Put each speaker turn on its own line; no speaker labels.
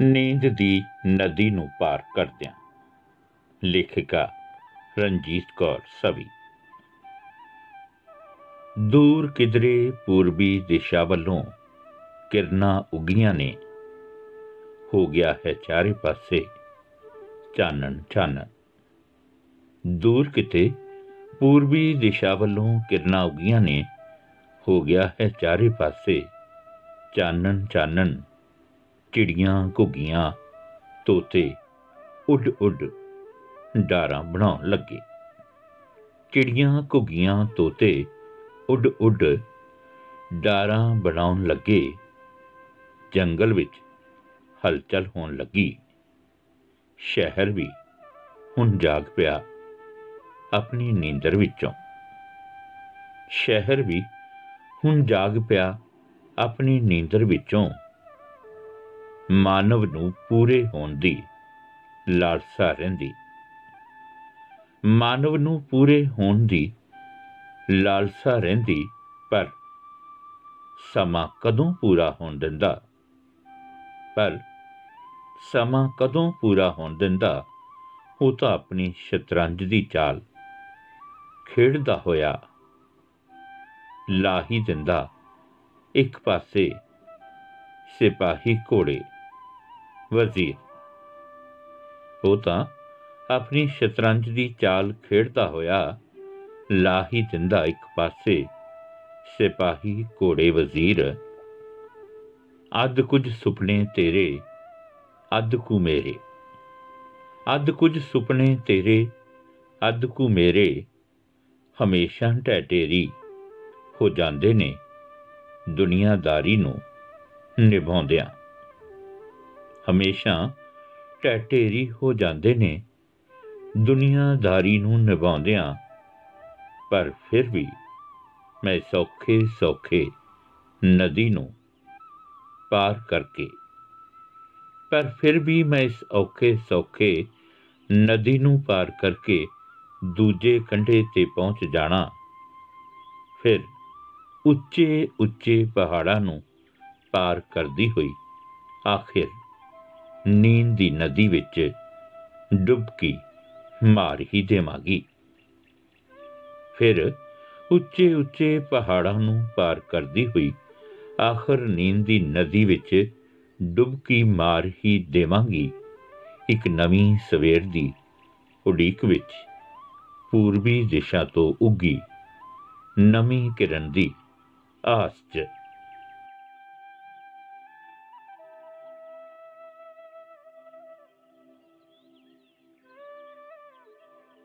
ਨੀਂਦ ਦੀ ਨਦੀ ਨੂੰ ਪਾਰ ਕਰਦਿਆਂ ਲੇਖਿਕਾ ਰਣਜੀਤ ਕੌਰ ਸਵੀ। ਦੂਰ ਕਿਧਰੇ ਪੂਰਬੀ ਦਿਸ਼ਾ ਵੱਲੋਂ ਕਿਰਨਾਂ ਉਗੀਆਂ ਨੇ। ਹੋ ਗਿਆ ਹੈ ਚਾਰੇ ਪਾਸੇ ਚਾਨਣ ਚਾਨਣ। ਦੂਰ ਕਿਤੇ ਪੂਰਬੀ ਦਿਸ਼ਾ ਵੱਲੋਂ ਕਿਰਨਾਂ ਉਗੀਆਂ ਨੇ। ਹੋ ਗਿਆ ਹੈ ਚਾਰੇ ਪਾਸੇ ਚਾਨਣ ਚਾਨਣ। ਚਿੜੀਆਂ ਘੁੱਗੀਆਂ ਤੋਤੇ ਉੱਡ ਉੱਡ ਡਾਰਾਂ ਬਣਾਉਣ ਲੱਗੇ। ਚਿੜੀਆਂ ਘੁੱਗੀਆਂ ਤੋਤੇ ਉੱਡ ਉੱਡ ਡਾਰਾਂ ਬਣਾਉਣ ਲੱਗੇ। ਜੰਗਲ ਵਿੱਚ ਹਲਚਲ ਹੋਣ ਲੱਗੀ। ਸ਼ਹਿਰ ਵੀ ਹੁਣ ਜਾਗ ਪਿਆ ਆਪਣੀ ਨੀਂਦਰ ਵਿੱਚੋਂ। ਸ਼ਹਿਰ ਵੀ ਹੁਣ ਜਾਗ ਪਿਆ ਆਪਣੀ ਨੀਂਦਰ ਵਿੱਚੋਂ। ਮਾਨਵ ਨੂੰ ਪੂਰੇ ਹੋਣ ਦੀ ਲਾਲਸਾ ਰਹਿੰਦੀ। ਮਾਨਵ ਨੂੰ ਪੂਰੇ ਹੋਣ ਦੀ ਲਾਲਸਾ ਰਹਿੰਦੀ, ਪਰ ਸਮਾਂ ਕਦੋਂ ਪੂਰਾ ਹੋਣ ਦਿੰਦਾ? ਪਰ ਸਮਾਂ ਕਦੋਂ ਪੂਰਾ ਹੋਣ ਦਿੰਦਾ, ਉਹ ਤਾਂ ਆਪਣੀ ਸ਼ਤਰੰਜ ਦੀ ਚਾਲ ਖੇਡਦਾ ਹੋਇਆ ਲਾ ਹੀ ਦਿੰਦਾ। ਇੱਕ ਪਾਸੇ ਸਿਪਾਹੀ ਘੋੜੇ ਵਜ਼ੀਰ। ਉਹ ਤਾਂ ਆਪਣੀ ਸ਼ਤਰੰਜ ਦੀ ਚਾਲ ਖੇਡਦਾ ਹੋਇਆ ਲਾ ਹੀ ਦਿੰਦਾ ਇੱਕ ਪਾਸੇ, ਸਿਪਾਹੀ ਘੋੜੇ ਵਜ਼ੀਰ, ਅੱਧ ਕੁਝ ਸੁਪਨੇ ਤੇਰੇ, ਅੱਧ ਕੁ ਮੇਰੇ। ਅੱਧ ਕੁਝ ਸੁਪਨੇ ਤੇਰੇ, ਅੱਧ ਕੁ ਮੇਰੇ। ਹਮੇਸ਼ਾ ਢਹਿ ਹੋ ਜਾਂਦੇ ਨੇ ਦੁਨੀਆਦਾਰੀ ਨੂੰ ਨਿਭਾਉਂਦਿਆਂ। ਹਮੇਸ਼ਾ ਟੈਟੇਰੀ ਹੋ ਜਾਂਦੇ ਨੇ। ਦੁਨੀਆਦਾਰੀ ਨੂੰ ਨਿਭਾਉਂਦਿਆਂ ਪਰ ਫਿਰ ਵੀ ਮੈਂ ਸੌਖੇ ਸੌਖੇ ਨਦੀ ਨੂੰ ਪਾਰ ਕਰਕੇ, ਪਰ ਫਿਰ ਵੀ ਮੈਂ ਇਸ ਔਖੇ ਸੌਖੇ ਨਦੀ ਨੂੰ ਪਾਰ ਕਰਕੇ ਦੂਜੇ ਕੰਢੇ ਤੇ ਪਹੁੰਚ ਜਾਣਾ। ਫਿਰ ਉੱਚੇ ਉੱਚੇ ਪਹਾੜਾਂ ਨੂੰ ਪਾਰ ਕਰਦੀ ਹੋਈ ਆਖਿਰ ਨੀਂਦ ਦੀ ਨਦੀ ਵਿੱਚ ਡੁੱਬਕੀ ਮਾਰ ਹੀ ਦੇਵਾਂਗੀ। ਫਿਰ ਉੱਚੇ ਉੱਚੇ ਪਹਾੜਾਂ ਨੂੰ ਪਾਰ ਕਰਦੀ ਹੋਈ ਆਖਰ ਨੀਂਦ ਦੀ ਨਦੀ ਵਿੱਚ ਡੁੱਬਕੀ ਮਾਰ ਹੀ ਦੇਵਾਂਗੀ। ਇੱਕ ਨਵੀਂ ਸਵੇਰ ਦੀ ਉਡੀਕ ਵਿੱਚ ਪੂਰਬੀ ਦਿਸ਼ਾ ਤੋਂ ਉੱਗੀ ਨਵੀਂ ਕਿਰਨ ਦੀ ਆਸ 'ਚ